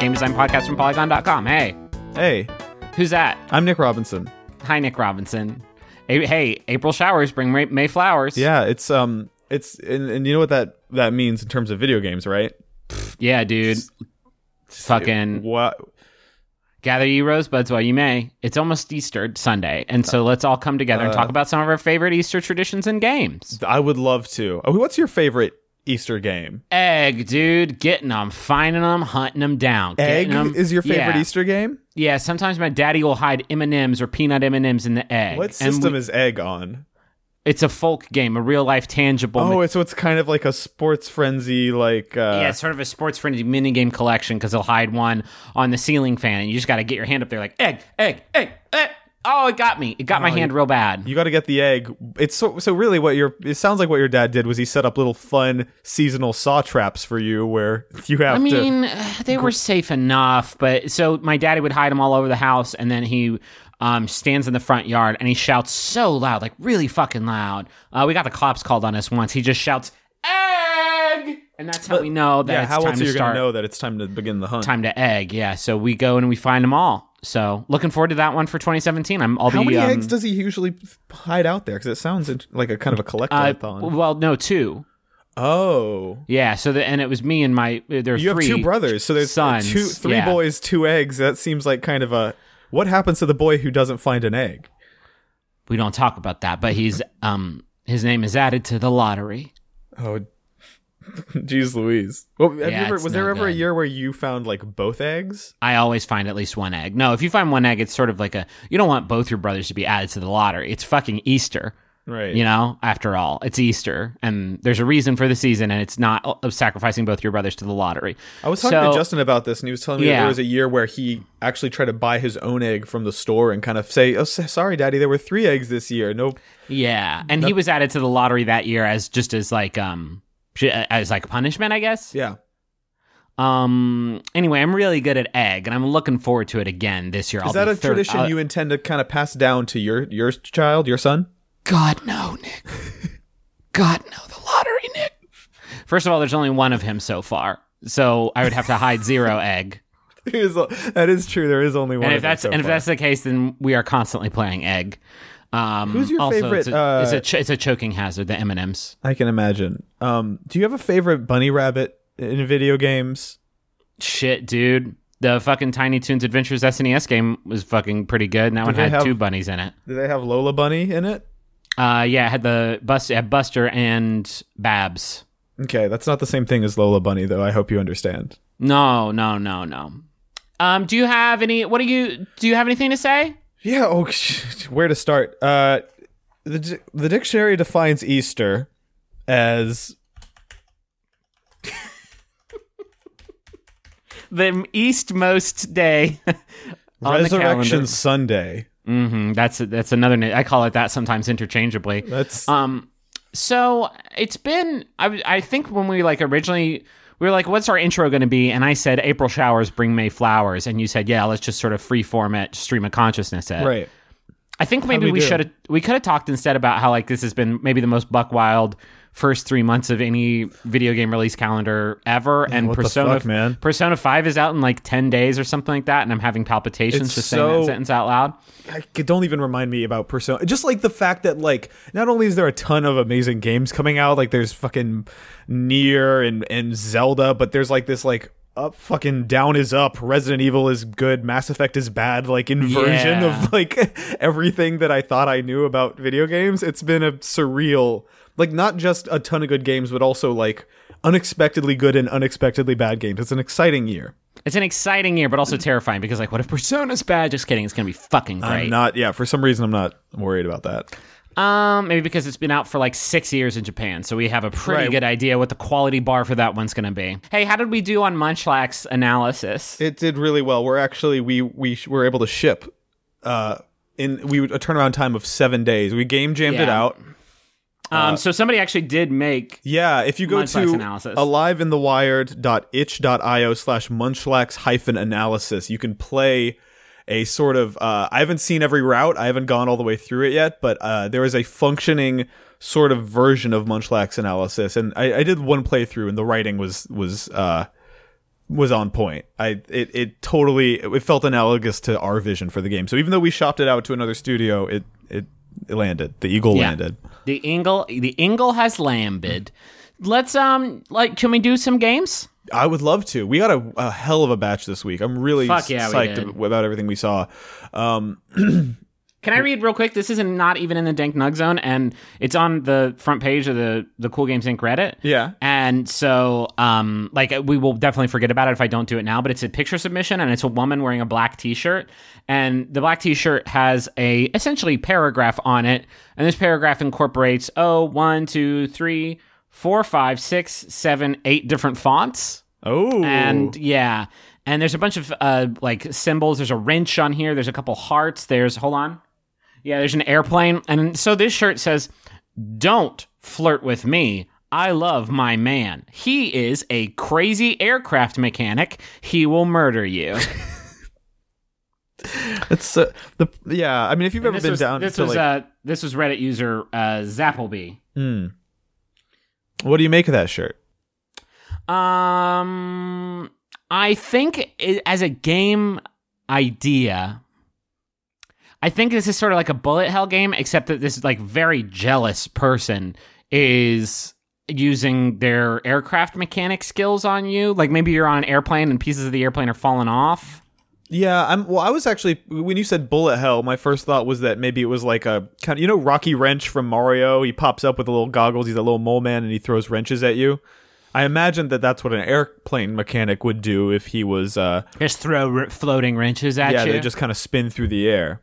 game design podcast from Polygon.com. Hey, Hey, who's that? I'm Nick Robinson. Hi, Nick Robinson. Hey, April showers bring May, May flowers. Yeah, it's um, it's and, and you know what that that means in terms of video games, right? Yeah, dude. Fucking What? gather ye rosebuds while you may. It's almost Easter Sunday, and so let's all come together and talk about some of our favorite Easter traditions and games. I would love to. Oh, what's your favorite Easter game? Egg, dude, getting them, finding them, hunting them down. Egg getting 'em- is your favorite yeah. Easter game. Yeah, sometimes my daddy will hide M and M's or peanut M and M's in the egg. What system we- is Egg on? It's a folk game, a real life tangible. Oh, it's so it's kind of like a sports frenzy, like uh, Yeah, it's sort of a sports frenzy mini game collection because they'll hide one on the ceiling fan, and you just got to get your hand up there like egg, egg, egg, egg. Oh, it got me! It got my hand real bad. You got to get the egg. It's so so. Really, what your it sounds like what your dad did was he set up little fun seasonal saw traps for you, where you have I mean, uh, they were safe enough, but so my daddy would hide them all over the house, and then he um, stands in the front yard and he shouts so loud, like really fucking loud. Uh, we got the cops called on us once. He just shouts egg, and that's how we know that Yeah, it's how time else are you start. know that it's time to begin the hunt? Time to egg, yeah. So we go and we find them all. So looking forward to that one for 2017. I'm. I'll How be. many um, eggs does he usually hide out there? Because it sounds like a kind of a uh, collectathon. well, no, two. oh, Yeah. So the, and it was me and my. There are you have two brothers, so there's sons. two, three yeah. boys, two eggs. That seems like kind of a. What happens to the boy who doesn't find an egg? We don't talk about that, but he's um his name is added to the lottery. Oh, jeez, Louise. Well, have Yeah, you ever, was there no ever a year where you found like both eggs? I always find at least one egg. No, if you find one egg, it's sort of like a you don't want both your brothers to be added to the lottery. It's fucking Easter. Right. You know, after all, it's Easter, and there's a reason for the season, and it's not uh, sacrificing both your brothers to the lottery. I was talking So- to Justin about this, and he was telling me Yeah. there was a year where he actually tried to buy his own egg from the store and kind of say, "Oh, sorry, Daddy, there were three eggs this year." No, Yeah, and he was added to the lottery that year as just as like um sh- as like a punishment, I guess. yeah. Um. Anyway, I'm really good at egg, and I'm looking forward to it again this year. Is I'll that a thir- tradition uh, you intend to kind of pass down to your your child, your son? God no, Nick. God no, the lottery, Nick. First of all, there's only one of him so far, so I would have to hide zero egg. Is that is true. There is only one. And if that's so and if that's the case, then we are constantly playing egg. Um, Who's your also, favorite, It's a, it's, uh, a ch- it's a choking hazard. The M and M's. I can imagine. Um, do you have a favorite bunny rabbit in video games? Shit, dude. The fucking Tiny Toons Adventures SNES game was fucking pretty good. And that one had have- two bunnies in it. Do they have Lola Bunny in it? Uh, yeah, it had the bust, had Buster and Babs. Okay, that's not the same thing as Lola Bunny, though. I hope you understand. No, no, no, no. Um, do you have any? What do you do? You have anything to say? Yeah. Oh, where to start? Uh, the the dictionary defines Easter as The eastmost day Resurrection. Sunday. hmm That's that's another. na- I call it that sometimes interchangeably. That's Um, so it's been. I I think when we like originally. We were like, "What's our intro going to be?" And I said, "April showers bring May flowers." And you said, "Yeah, let's just sort of free form it, stream of consciousness it." right. I think maybe we we should have we could have talked instead about how like this has been maybe the most buck wild first three months of any video game release calendar ever. and what Persona fuck, man? Persona Five is out in like ten days or something like that, and I'm having palpitations It's just saying that sentence out loud. I, don't even remind me about Persona. Just like the fact that like not only is there a ton of amazing games coming out, like there's fucking Nier and and Zelda, but there's like this like up fucking down is up, Resident Evil is good, Mass Effect is bad, like inversion Yeah. of like everything that I thought I knew about video games. It's been a surreal, like not just a ton of good games, but also like unexpectedly good and unexpectedly bad games. It's an exciting year. It's an exciting year, but also terrifying because like, what if Persona's bad? Just kidding. It's gonna be fucking great. I'm not, yeah, for some reason I'm not worried about that. Um, maybe because it's been out for like six years in Japan, so we have a pretty Right. good idea what the quality bar for that one's going to be. Hey, how did we do on Munchlax analysis? It did really well. We're actually we we sh- were able to ship uh in we a turnaround time of 7 days. We game jammed it out. Um, so somebody actually did make. Yeah, if you go to analysis. aliveinthewired.itch.io slash munchlax hyphen analysis, you can play a sort of uh, I haven't seen every route. I haven't gone all the way through it yet, but uh, there is a functioning sort of version of Munchlax analysis, and I, I did one playthrough, and the writing was was uh, was on point. I it it totally it felt analogous to our vision for the game. So even though we shopped it out to another studio, it it, it landed. The eagle Yeah. landed. The Ingle, the Ingle has lambed. Let's um, like, can we do some games? I would love to. We got a, a hell of a batch this week. I'm really yeah, psyched about everything we saw. Um, Can I read real quick? This isn't not even in the Dank Nug Zone, and it's on the front page of the the Cool Games Inc. Reddit. Yeah. And so, um, like we will definitely forget about it if I don't do it now. But it's a picture submission, and it's a woman wearing a black T-shirt, and the black T-shirt has a essentially paragraph on it, and this paragraph incorporates oh one two three four five six seven eight different fonts. oh, And yeah, and there's a bunch of uh, like symbols. There's a wrench on here. There's a couple hearts. There's hold on. Yeah, there's an airplane. And so this shirt says, "Don't flirt with me. I love my man. He is a crazy aircraft mechanic. He will murder you." it's uh, the yeah. I mean, if you've ever been was, down this to was like, uh, this was Reddit user uh, Zappleby. what do you make of that shirt? Um, I think it, as a game idea, I think this is sort of like a bullet hell game, except that this like very jealous person is using their aircraft mechanic skills on you. Like maybe you're on an airplane and pieces of the airplane are falling off. Yeah, I'm. Well, I was actually when you said bullet hell, my first thought was that maybe it was like a kind of you know Rocky Wrench from Mario. He pops up with the little goggles. He's a little mole man, and he throws wrenches at you. I imagine that that's what an airplane mechanic would do if he was. uh Just throw r- floating wrenches at Yeah, you. Yeah, they just kind of spin through the air.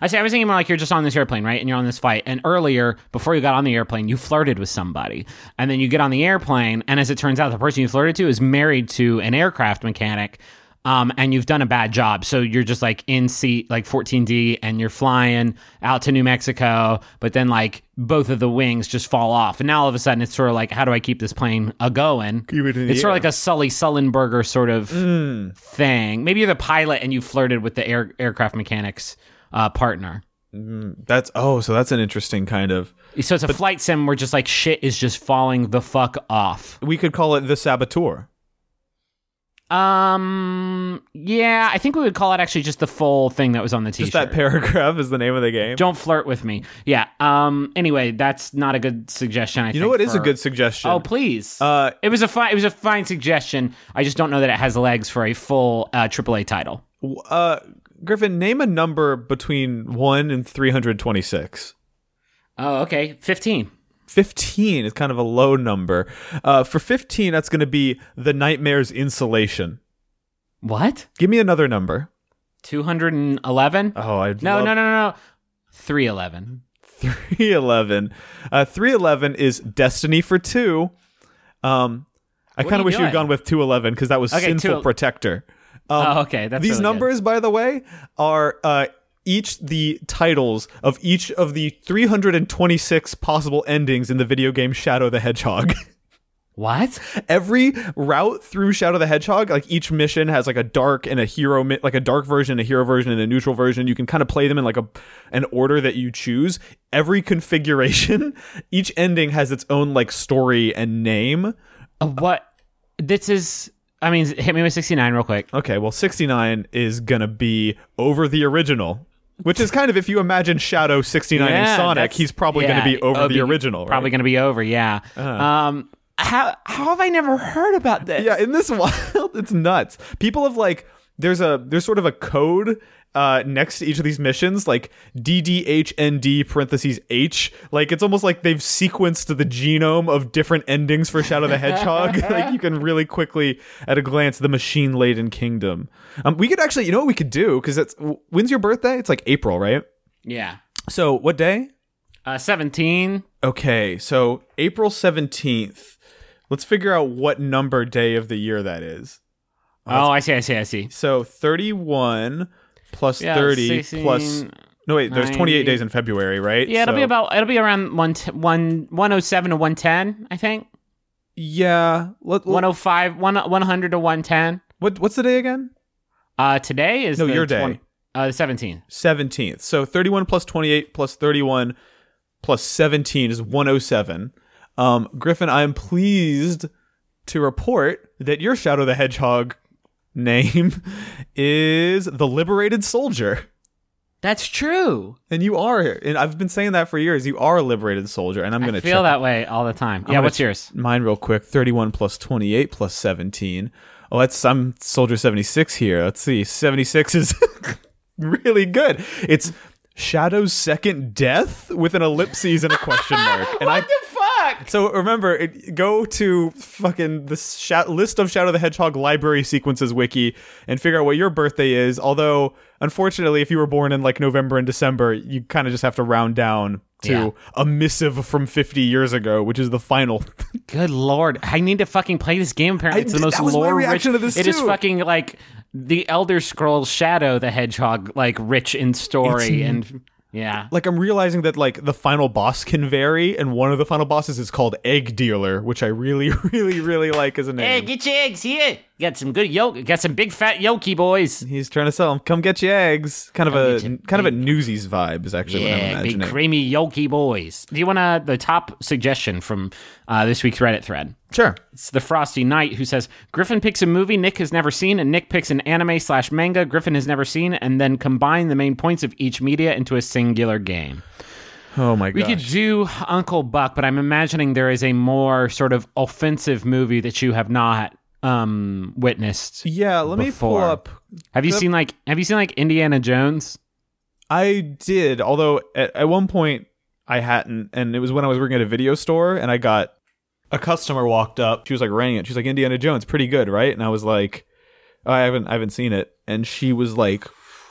I say I was thinking more like you're just on this airplane, right? And you're on this flight. And earlier, before you got on the airplane, you flirted with somebody. And then you get on the airplane, and as it turns out, the person you flirted to is married to an aircraft mechanic. Um, and you've done a bad job. So you're just like in seat like 14D and you're flying out to New Mexico, but then like both of the wings just fall off. And now all of a sudden it's sort of like, how do I keep this plane a going? Keep it in the It's sort of like a Sully Sullenberger sort of Mm. thing. Maybe you're the pilot and you flirted with the air, aircraft mechanics uh, partner. That's oh, so that's an interesting kind of. So it's a flight sim where just like shit is just falling the fuck off. We could call it the saboteur. Um, yeah, I think we would call it actually just the full thing that was on the t-shirt. Just that paragraph is the name of the game. Don't flirt with me. Yeah. Um. Anyway, that's not a good suggestion. I you know what is a good suggestion? Oh, please. Uh, it was a fine. It was a fine suggestion. I just don't know that it has legs for a full uh, AAA title. uh, Griffin, name a number between one and three hundred twenty-six. Oh, okay. Fifteen. 15 is kind of a low number. Uh, for 15, that's going to be the Nightmare's Insulation. What? Give me another number. Two hundred and eleven? Oh, I no, no, no, no, no. Three eleven. 311. Uh, 311 is Destiny for 2. Um, I kind of wish you had gone with 211 because that was Okay, Sinful two- Protector. Um, oh, okay. That's These really good. numbers, by the way, are uh, each the titles of each of the 326 possible endings in the video game Shadow the Hedgehog. What? every route through Shadow the Hedgehog, like each mission has like a dark and a hero, mi- like a dark version, a hero version, and a neutral version. You can kind of play them in like a an order that you choose. Every configuration, each ending has its own like story and name. What? This is. I mean, hit me with sixty nine real quick. Okay, well, 69 is gonna be over the original. Which is kind of if you imagine Shadow 69 in Yeah, Sonic, he's probably yeah, going to be over the original, right? Uh-huh. Probably going to be over. Yeah. Um. How how have I never heard about this? Yeah, in this wild, it's nuts. People have like there's a there's sort of a code uh next to each of these missions, like DDHND parentheses H. Like it's almost like they've sequenced the genome of different endings for Shadow the Hedgehog. like you can really quickly, at a glance, the machine laden kingdom. Um, we could actually, you know what we could do? Because it's when's your birthday? It's like April, right? Yeah. So what day? Uh, seventeen. Okay, so April seventeenth. Let's figure out what number day of the year that is. Oh, I see. I see. I see. So 31 plus Yeah, 30 16, plus No wait, there's 28 days in February, right? Yeah, it'll be about. It'll be around one t- one one oh seven to one ten. I think Yeah. Let, five one one hundred to one ten. what what's the day again? Uh, today is No, the your day. 20 uh, the seventeenth. 17th. So 31 plus 28 plus 31 plus 17 is 107. Um Griffin, I am pleased to report that your Shadow the Hedgehog name is the Liberated Soldier. That's true. And you are, and I've been saying that for years. You are a liberated soldier, and I'm going to feel check that way all the time. Yeah, gonna what's yours? Mine real quick. 31 plus 28 plus 17. Oh, that's I'm soldier 76 here. Let's see. 76 is really good. It's Shadow's second death with an ellipses and a question mark. And I the fuck? so remember, it, go to fucking the sha- list of Shadow the Hedgehog library sequences wiki and figure out what your birthday is. Although, unfortunately, if you were born in like November and December, you kind of just have to round down to Yeah. a missive from 50 years ago, which is the final. Good lord, I need to fucking play this game. Apparently, I it's the most that was lore rich. reaction to this It is too. fucking like the Elder Scrolls Shadow the Hedgehog, like rich in story It's- and yeah. like I'm realizing that like the final boss can vary, and one of the final bosses is called Egg Dealer, which I really, really, really like as a name. Hey, get your eggs here. Got some good yolk. Got some big fat yolky boys. He's trying to sell them. Come get your eggs. Kind of Come a kind of a big- Newsies vibe is actually what I'm Yeah, big imagining. creamy yolky boys. Do you want to the top suggestion from uh, this week's Reddit thread? sure. It's the Frosty Knight who says Griffin picks a movie Nick has never seen, and Nick picks an anime slash manga Griffin has never seen, and then combine the main points of each media into a singular game. Oh my god. We could do Uncle Buck, but I'm imagining there is a more sort of offensive movie that you have not um, witnessed. yeah, let me pull up. Have you seen like Have you seen like Indiana Jones? I did, although at, at one point I hadn't, and it was when I was working at a video store, and I got a customer walked up. She was like rating it. She's like Indiana Jones, pretty good, right? And I was like, oh, I haven't, I haven't seen it. And she was like,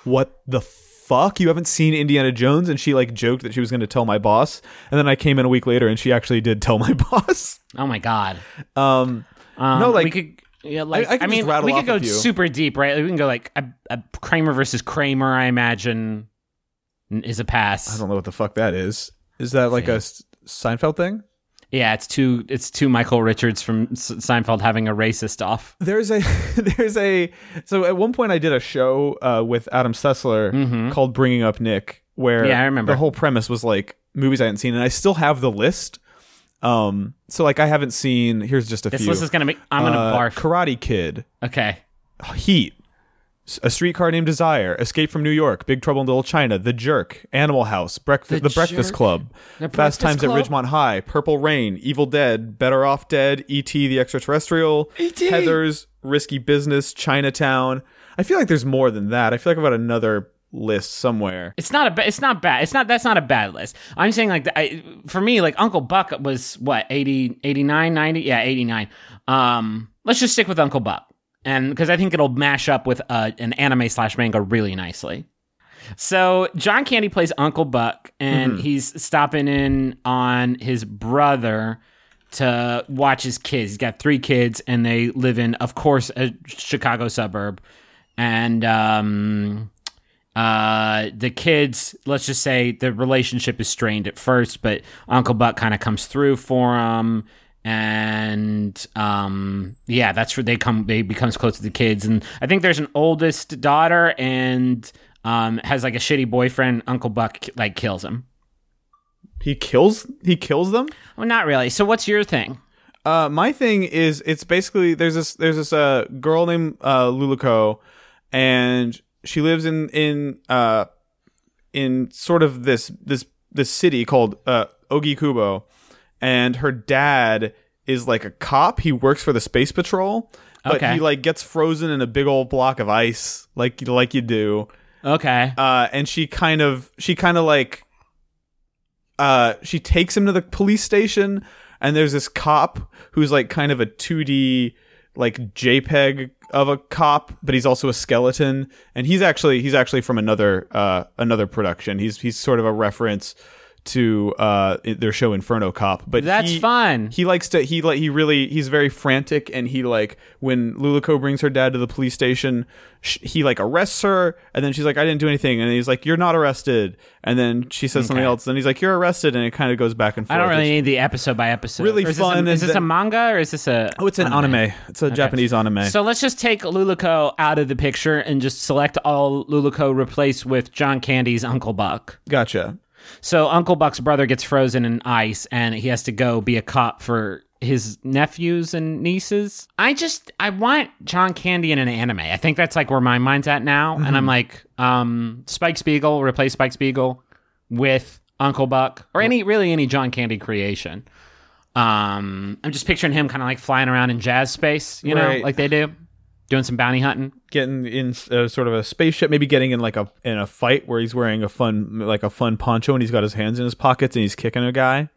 "What the fuck? You haven't seen Indiana Jones?" And she like joked that she was going to tell my boss. And then I came in a week later, and she actually did tell my boss. Oh my god. Um, Um, No, like- we could. Yeah, like I I, just mean, we could go super deep, right? Like, we can go like a, a Kramer versus Kramer. I imagine is a pass. I don't know what the fuck that is. Is that like a S- Seinfeld thing? Yeah, it's two. It's two Michael Richards from S- Seinfeld having a racist off. There's a there's a so at one point I did a show uh, with Adam Sessler called Bringing Up Nick, where Mm-hmm. Yeah, I remember. the whole premise was like movies I hadn't seen, and I still have the list. Um, so like I haven't seen. Here's just a This few. list is gonna make. I'm gonna Uh, barf. Karate Kid, okay. Heat, A Streetcar Named Desire, Escape from New York, Big Trouble in Little China, The Jerk, Animal House, Breakfast, The The, Breakfast Club, The Fast Breakfast Times Club? at Ridgemont High, Purple Rain, Evil Dead, Better Off Dead, E.T. the Extraterrestrial, E.T.. Heather's, Risky Business, Chinatown. I feel like there's more than that. I feel like I've got another list somewhere. It's not a. ba- It's not bad. It's not. That's not a bad list. I'm saying like I, for me, like Uncle Buck was what 80, 89, 90? Yeah, eighty nine. Um, let's just stick with Uncle Buck, and because I think it'll mash up with uh, an anime slash manga really nicely. So John Candy plays Uncle Buck, and he's stopping in on his brother to watch his kids. He's got three kids, and they live in, of course, a Chicago suburb. And um, uh, the kids, let's just say the relationship is strained at first, but Uncle Buck kind of comes through for them. And um, yeah, that's where they come. They becomes close to the kids, and I think there's an oldest daughter, and um, has like a shitty boyfriend. Uncle Buck like kills him. He kills he kills them. Well, not really. So what's your thing? Uh, my thing is it's basically there's this there's this uh girl named uh Luluco, and she lives in in uh in sort of this this this city called uh Ogikubo, and her dad is like a cop. He works for the space patrol, but Okay. he like gets frozen in a big old block of ice, like like you do. Okay. Uh, and she kind of she kind of like uh she takes him to the police station and there's this cop who's like kind of a 2D like JPEG of a cop but he's also a skeleton. And he's actually he's actually from another uh another production. He's he's sort of a reference to uh their show Inferno Cop but That's he- fun. he likes to he like he really he's very frantic and he like when Luluco brings her dad to the police station sh- he like arrests her and then she's like I didn't do anything. And he's like you're not arrested. And then she says something else and he's like you're arrested. And it kind of goes back and forth I don't really It's- need the episode by episode. Really is fun This a, is this a manga or is this a? oh it's an anime, it's a Japanese anime. So let's just take Luluco out of the picture and just select all Luluco replaced with John Candy's Uncle Buck. gotcha So Uncle Buck's brother gets frozen in ice, and he has to go be a cop for his nephews and nieces. I just I want John Candy in an anime. I think that's like where my mind's at now, and I'm like, um, Spike Spiegel replace Spike Spiegel with Uncle Buck or any really any John Candy creation. Um, I'm just picturing him kind of like flying around in jazz space, you know, Right. like they do, doing some bounty hunting. Getting in uh, sort of a spaceship, maybe getting in like a in a fight where he's wearing a fun like a fun poncho and he's got his hands in his pockets and he's kicking a guy.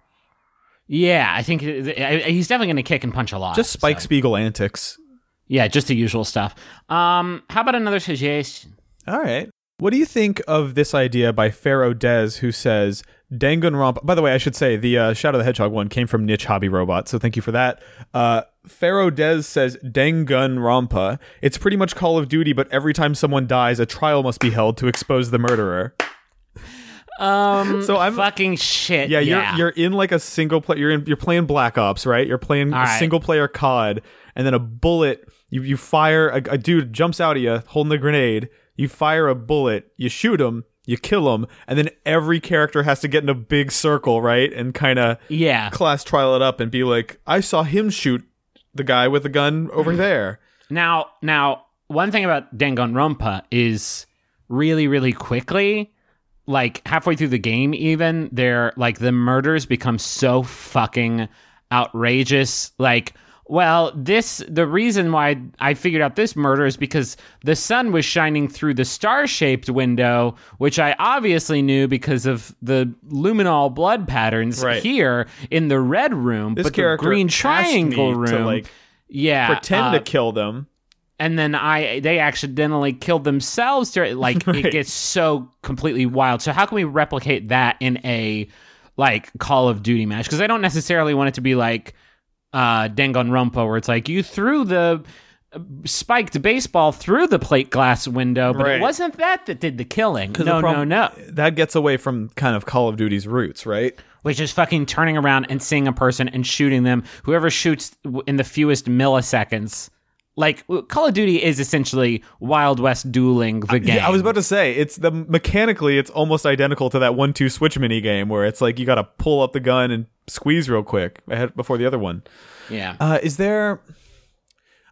Yeah, I think uh, he's definitely going to kick and punch a lot. Just Spike so- Spiegel antics. Yeah, just the usual stuff. Um, how about another suggestion? All right. What do you think of this idea by Pharaoh Dez, who says Danganronpa? By the way, I should say the uh, Shadow the Hedgehog one came from Niche Hobby Robot, so thank you for that. Uh, Pharaoh Dez says Danganronpa. It's pretty much Call of Duty, but every time someone dies, a trial must be held to expose the murderer. Um, So I'm- fucking shit. Yeah, Yeah, you're you're in like a single player. You're in, you're playing Black Ops, right? You're playing right. single player COD, and then a bullet. You you fire a, a dude jumps out at you holding the grenade. You fire a bullet. You shoot him. You kill him, and then every character has to get in a big circle, right? And kind of yeah. class trial it up and be like, I saw him shoot the guy with the gun Mm-hmm. over there. Now, now, one thing about Danganronpa is really, really quickly, like halfway through the game, even they're like the murders become so fucking outrageous. Like, well, this the reason why I figured out this murder is because the sun was shining through the star-shaped window, which I obviously knew because of the luminol blood patterns Right. here in the red room, This but the green triangle room. to like yeah, pretend uh, to kill them. and then I they accidentally killed themselves. During, like Right. it gets so completely wild. So how can we replicate that in a like Call of Duty match? Because I don't necessarily want it to be like uh, Danganronpa, where it's like you threw the uh, spiked baseball through the plate glass window, but Right. it wasn't that that did the killing. No, no, problem- no. That gets away from kind of Call of Duty's roots, right? Which is fucking turning around and seeing a person and shooting them. Whoever shoots in the fewest milliseconds. Like Call of Duty is essentially Wild West dueling the game. Yeah, I was about to say it's the mechanically it's almost identical to that one two switch mini game where it's like you got to pull up the gun and squeeze real quick ahead before the other one. yeah. Uh, is there?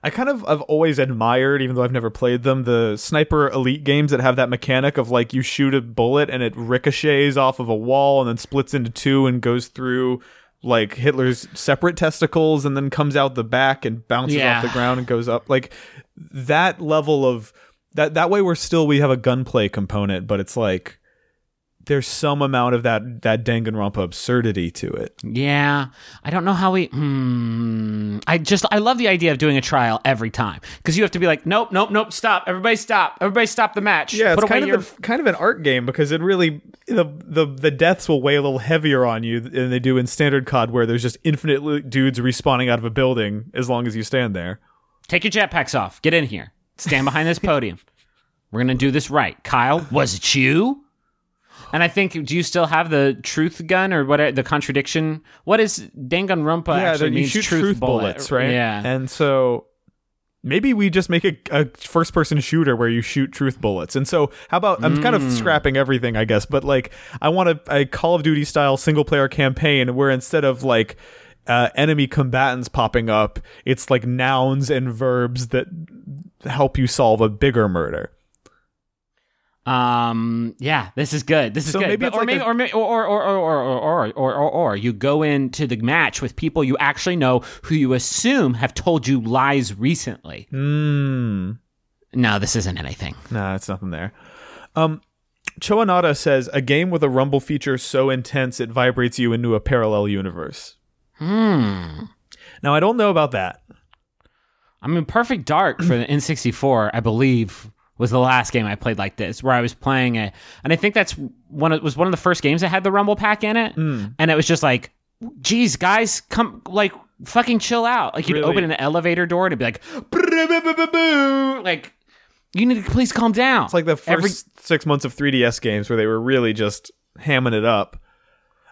I kind of I've always admired, even though I've never played them, the sniper elite games that have that mechanic of like you shoot a bullet and it ricochets off of a wall and then splits into two and goes through like Hitler's separate testicles and then comes out the back and bounces Yeah. off the ground and goes up. Like that level of that that way we're still we have a gunplay component, but it's like there's some amount of that that Danganronpa absurdity to it. Yeah, I don't know how we. Hmm. I just I love the idea of doing a trial every time because you have to be like, nope, nope, nope, stop, everybody stop, everybody stop the match. Yeah, it's Put away kind your. of a, kind of an art game because it really the, the the deaths will weigh a little heavier on you than they do in standard COD, where there's just infinite dudes respawning out of a building as long as you stand there. Take your jetpacks off. Get in here. Stand behind this podium. We're gonna do this right. Kyle, was it you? And I think, do you still have the truth gun or what? The contradiction? What is Danganronpa yeah, actually you means? shoot truth, truth, bullet. bullets, right? Yeah. and so. Maybe we just make a, a first-person shooter where you shoot truth bullets, and so how about I'm kind of Mm. scrapping everything, I guess, but like I want a, a Call of Duty style single-player campaign where instead of like uh, enemy combatants popping up, it's like nouns and verbs that help you solve a bigger murder. Um. Yeah, this is good. This is So good. maybe But- or, like maybe, a- or, or, or, or, or, or, or, or, or, or you go into the match with people you actually know who you assume have told you lies recently. Hmm. No, this isn't anything. No, it's nothing there. Um, Choanada says a game with a rumble feature so intense it vibrates you into a parallel universe. Hmm. Now I don't know about that. I mean, Perfect Dark for the N64, I believe, was the last game I played like this, where I was playing it, and I think that's one. It was one of the first games that had the Rumble Pack in it, hmm. and it was just like, "Geez, guys, come like fucking chill out." Like you'd Really? open an elevator door and it'd be like, like you need to please calm down. It's like the first Every- six months of 3DS games where they were really just hamming it up.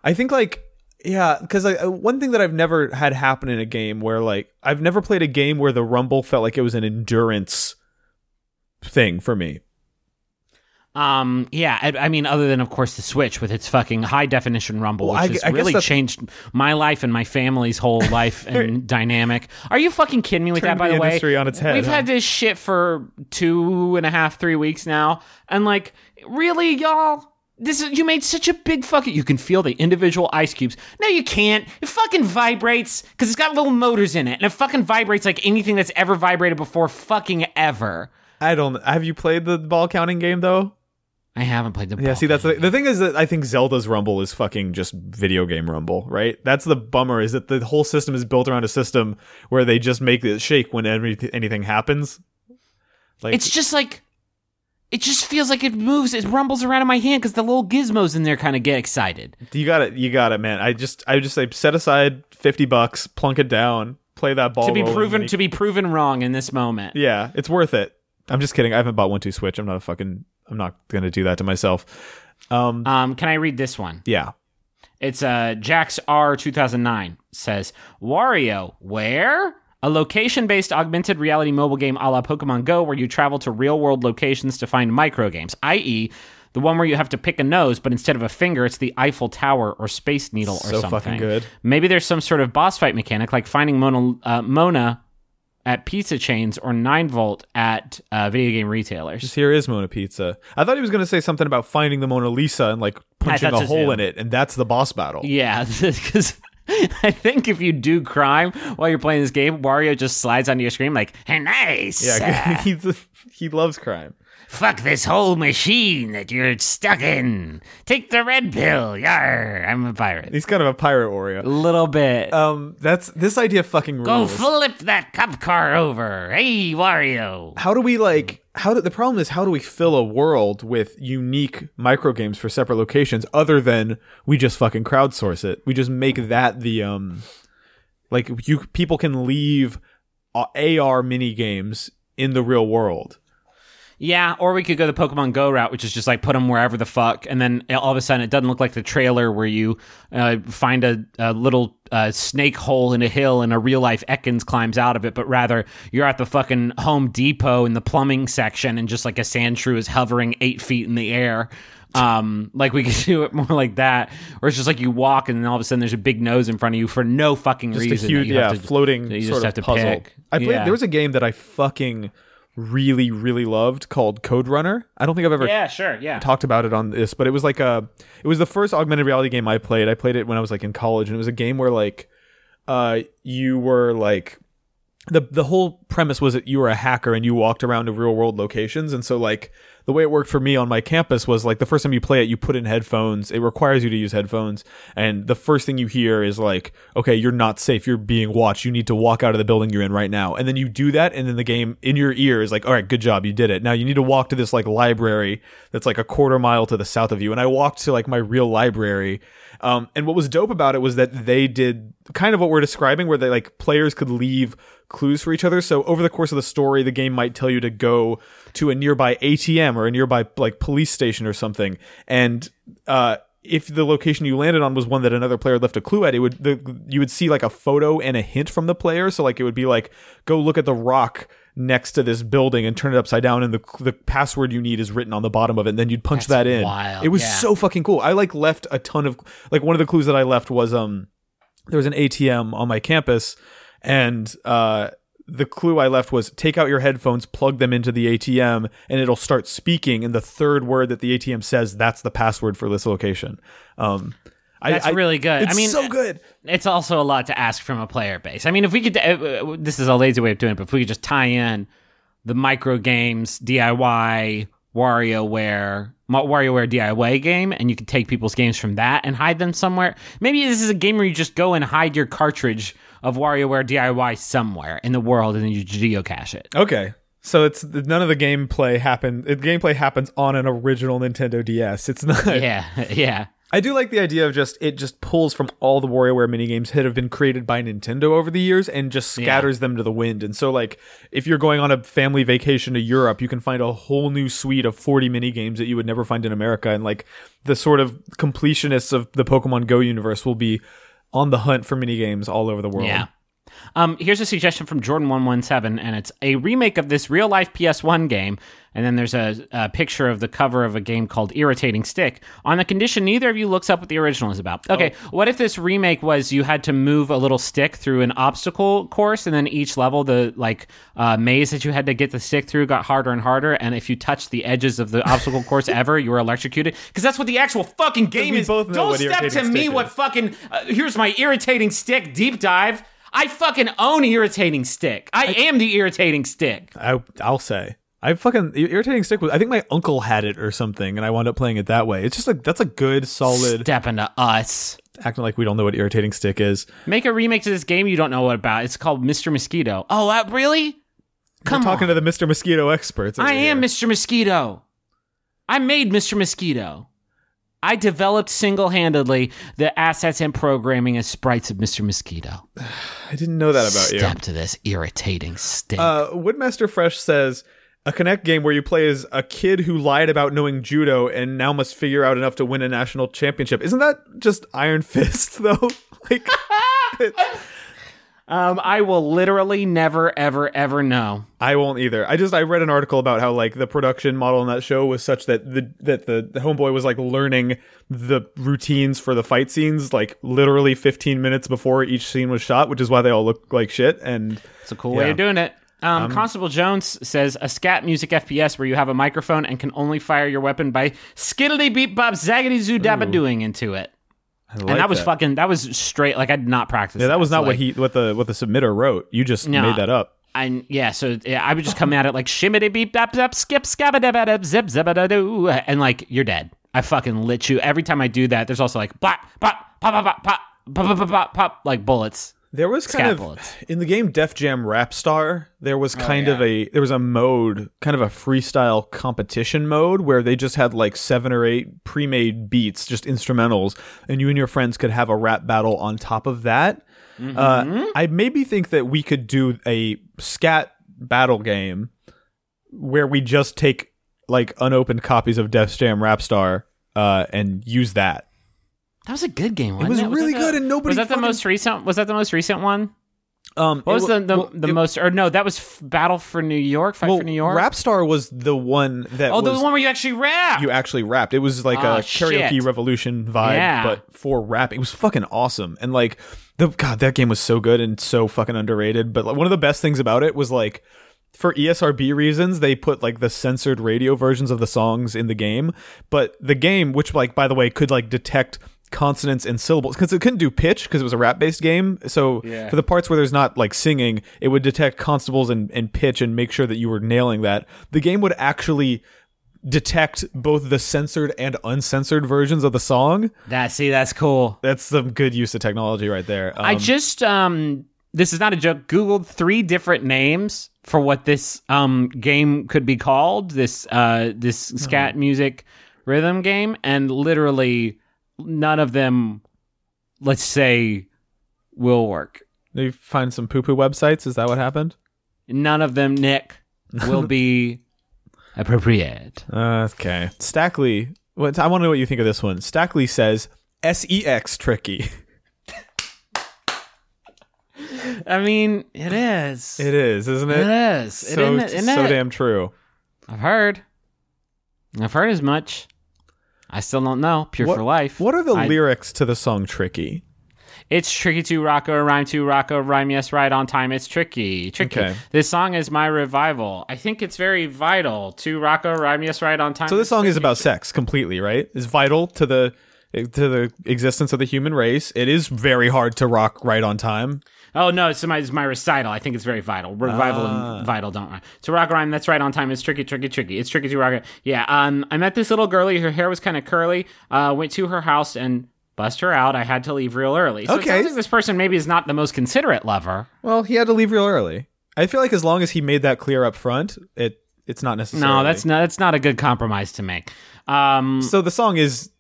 I think like yeah, because one thing that I've never had happen in a game where like I've never played a game where the rumble felt like it was an endurance thing for me. Um, yeah, I, I mean, other than of course the Switch with its fucking high definition rumble, Well, which I- has I really changed my life and my family's whole life and dynamic. Are you fucking kidding me with that? By the way, on its head, we've huh? had this shit for two and a half, three weeks now, and like, really, y'all. This is, you made such a big fucking. You can feel the individual ice cubes. No, you can't. It fucking vibrates because it's got little motors in it, and it fucking vibrates like anything that's ever vibrated before, fucking ever. I don't. Have you played the ball counting game though? I haven't played the. Yeah. See, that's the, the thing is that I think Zelda's Rumble is fucking just video game Rumble, right? That's the bummer is that the whole system is built around a system where they just make it shake when every, anything happens. Like It's just like it just feels like it moves, it rumbles around in my hand because the little gizmos in there kind of get excited. you got it, you got it, man. I just, I just like set aside fifty bucks, plunk it down, play that ball to be proven to be proven wrong in this moment. Yeah, it's worth it. I'm just kidding. I haven't bought one two Switch. I'm not a fucking. I'm not gonna do that to myself. Um. Um, can I read this one? Yeah. It's uh Jax R 2009 says WarioWare a location-based augmented reality mobile game a la Pokemon Go where you travel to real-world locations to find micro games, i.e. The one where you have to pick a nose, but instead of a finger, it's the Eiffel Tower or Space Needle or So something. fucking good. Maybe there's some sort of boss fight mechanic, like finding Mona, uh, Mona at pizza chains or 9 Volt at uh, video game retailers. Here is Mona Pizza. I thought he was gonna say something about finding the Mona Lisa and like punching a hole too. in it, and that's the boss battle. Yeah, because I think if you do crime while you're playing this game, Wario just slides onto your screen like, "Hey, nice! Yeah, he's he loves crime. Fuck this whole machine that you're stuck in. Take the red pill. Yar! I'm a pirate. He's kind of a pirate Oreo. A little bit. Um, that's this idea fucking Go rules. flip that cup car over. Hey, Wario. how do we like how do the problem is how do we fill a world with unique micro games for separate locations other than we just fucking crowdsource it we just make that the um like you people can leave uh, AR mini games in the real world Yeah, or we could go the Pokemon Go route, which is just like put them wherever the fuck, and then all of a sudden it doesn't look like the trailer where you uh, find a, a little uh, snake hole in a hill and a real life Ekans climbs out of it, but rather you're at the fucking Home Depot in the plumbing section, and just like a Sandshrew is hovering eight feet in the air. Um, like we could do it more like that, or it's just like you walk and then all of a sudden there's a big nose in front of you for no fucking just reason. a huge that you yeah have to- floating that you sort just of have to puzzle pick. I played Yeah. there was a game that I fucking really really loved called Code Runner I don't think I've ever yeah, sure, yeah. talked about it on this, but it was like a it was the first augmented reality game I played. I played it when I was like in college and it was a game where like uh you were like the the whole premise was that you were a hacker and you walked around to real world locations. And so like the way it worked for me on my campus was like the first time you play it you put in headphones. It requires you to use headphones. And the first thing you hear is like okay you're not safe. You're being watched. You need to walk out of the building you're in right now. And then you do that and then the game in your ear is like all right good job. You did it. Now you need to walk to this like library that's like a quarter mile to the south of you. And I walked to like my real library. Um, and what was dope about it was that they did kind of what we're describing, where they like players could leave clues for each other. So over the course of the story, the game might tell you to go to a nearby ATM or a nearby like police station or something, and uh, if the location you landed on was one that another player left a clue at, it would the, you would see like a photo and a hint from the player. So like it would be like go look at the rock next to this building and turn it upside down and the the password you need is written on the bottom of it and then you'd punch That's that in wild, it was yeah. so fucking cool i like left a ton of like one of the clues that i left was um there was an atm on my campus and uh the clue I left was take out your headphones, plug them into the ATM, and it'll start speaking. And the third word that the ATM says, that's the password for this location. Um, That's I- really good. It's I mean, so good. it's also a lot to ask from a player base. I mean, if we could, uh, this is a lazy way of doing it, but if we could just tie in the micro games, DIY, WarioWare, WarioWare DIY game, and you could take people's games from that and hide them somewhere. Maybe this is a game where you just go and hide your cartridge of WarioWare DIY somewhere in the world, and then you geocache it. Okay. So it's none of the gameplay happen. The gameplay happens on an original Nintendo DS. It's not. Yeah, yeah. I do like the idea of just it just pulls from all the WarioWare minigames that have been created by Nintendo over the years and just scatters them to the wind. And so like if you're going on a family vacation to Europe, you can find a whole new suite of 40 minigames that you would never find in America and like the sort of completionists of the Pokemon Go universe will be on the hunt for minigames all over the world. Yeah. Um, here's a suggestion from Jordan117, and it's a remake of this real life PS1 game. And then there's a, a picture of the cover of a game called Irritating Stick on the condition neither of you looks up what the original is about. Okay, what if this remake was you had to move a little stick through an obstacle course, and then each level, the like uh, maze that you had to get the stick through got harder and harder, and if you touched the edges of the obstacle course ever, you were electrocuted? Because that's what the actual fucking game is. Don't step to me stick what is. fucking uh, here's my irritating stick deep dive. I fucking own irritating stick. I, am the irritating stick. I I'll say. I fucking irritating stick was. I think my uncle had it or something, and I wound up playing it that way. It's just like that's a good solid Step into us. acting like we don't know what irritating stick is. Make a remake to this game you don't know what about. It's called Mr. Mosquito. Oh, uh, really? Come We're talking on. to the Mr. Mosquito experts. I am here. Mr. Mosquito. I made Mr. Mosquito. I developed single handedly the assets and programming and sprites of Mr. Mosquito. I didn't know that about you. Step to this irritating stick. Uh, Woodmaster Fresh says a Kinect game where you play as a kid who lied about knowing judo and now must figure out enough to win a national championship. Isn't that just Iron Fist though? like, um, I will literally never, ever, ever know. I won't either. I just I read an article about how like the production model in that show was such that the that the, the homeboy was like learning the routines for the fight scenes like literally 15 minutes before each scene was shot, which is why they all look like shit. And It's a cool way of doing it. Um, Constable Jones says a scat music FPS where you have a microphone and can only fire your weapon by skiddly beep bop zaggity zoo dabba doing into it. Like and that was fucking that was straight like I did not practice. Yeah, that was So, not what like, he what the what the submitter wrote. You just No. made that up. And yeah, so yeah, I would just come at it like shimmity beep dap dap skip scabba zip zabba doo and like you're dead. I fucking lit you every time I do that. There's also like pop pop pop pop pop pop pop pop pop pop like bullets. There was kind of bullets. in the game Def Jam Rap Star. There was Oh, kind of a there was a mode, kind of a freestyle competition mode where they just had like seven or eight pre-made beats, just instrumentals, and you and your friends could have a rap battle on top of that. Mm-hmm. Uh, I maybe think that we could do a scat battle game where we just take like unopened copies of Def Jam Rap Star uh, and use that. That was a good game. Wasn't was it really that good the- and nobody was that fucking- the most recent. Was that the most recent one? Um, What was it the the, well, the it- most or no? That was f- Battle for New York. Fight for New York. Rapstar was the one that oh, the one where you actually rap. you actually rapped. It was like Oh, a karaoke shit. revolution vibe, Yeah. but for rap. It was fucking awesome. And like the God, that game was so good and so fucking underrated. But like, one of the best things about it was like for ESRB reasons, they put like the censored radio versions of the songs in the game. But the game, which like by the way, could like detect consonants and syllables because it couldn't do pitch because it was a rap based game so Yeah. for the parts where there's not like singing it would detect constables and, and pitch and make sure that you were nailing that the game would actually detect both the censored and uncensored versions of the song. that see, that's cool. That's some good use of technology right there. I Um, just um this is not a joke. Googled three different names for what this um game could be called. This uh this scat music rhythm game, and literally none of them, let's say, will work. they find some poo poo websites. Is that what happened? None of them, Nick, will be appropriate. Uh, okay. Stackley, what, I want to know what you think of this one. Stackley says sex tricky. I mean, it is. It is, isn't it? It is. So, isn't it? Isn't so it? damn true. I've heard. I've heard as much. I still don't know. Pure What, for life. what are the I- lyrics to the song Tricky? It's tricky to rock a rhyme to rock a rhyme. Yes, right on time. It's tricky. Tricky. Okay. This song is my revival. I think it's very vital to rock a rhyme. Yes, right on time. So this song is about sex completely, right? It's vital to the to the existence of the human race. It is very hard to rock right on time. Oh no, it's my, it's my recital. I think it's very vital. Revival Ah. and vital don't rhyme. To rock rhyme, that's right on time. It's tricky, tricky, tricky. It's tricky to rock it. Yeah. Um, I met this little girlie. Her hair was kind of curly. Uh, went to her house and bust her out. I had to leave real early. So Okay. like this person maybe is not the most considerate lover. Well, he had to leave real early. I feel like as long as he made that clear up front, it it's not necessary. No, that's not. That's not a good compromise to make. Um, So the song is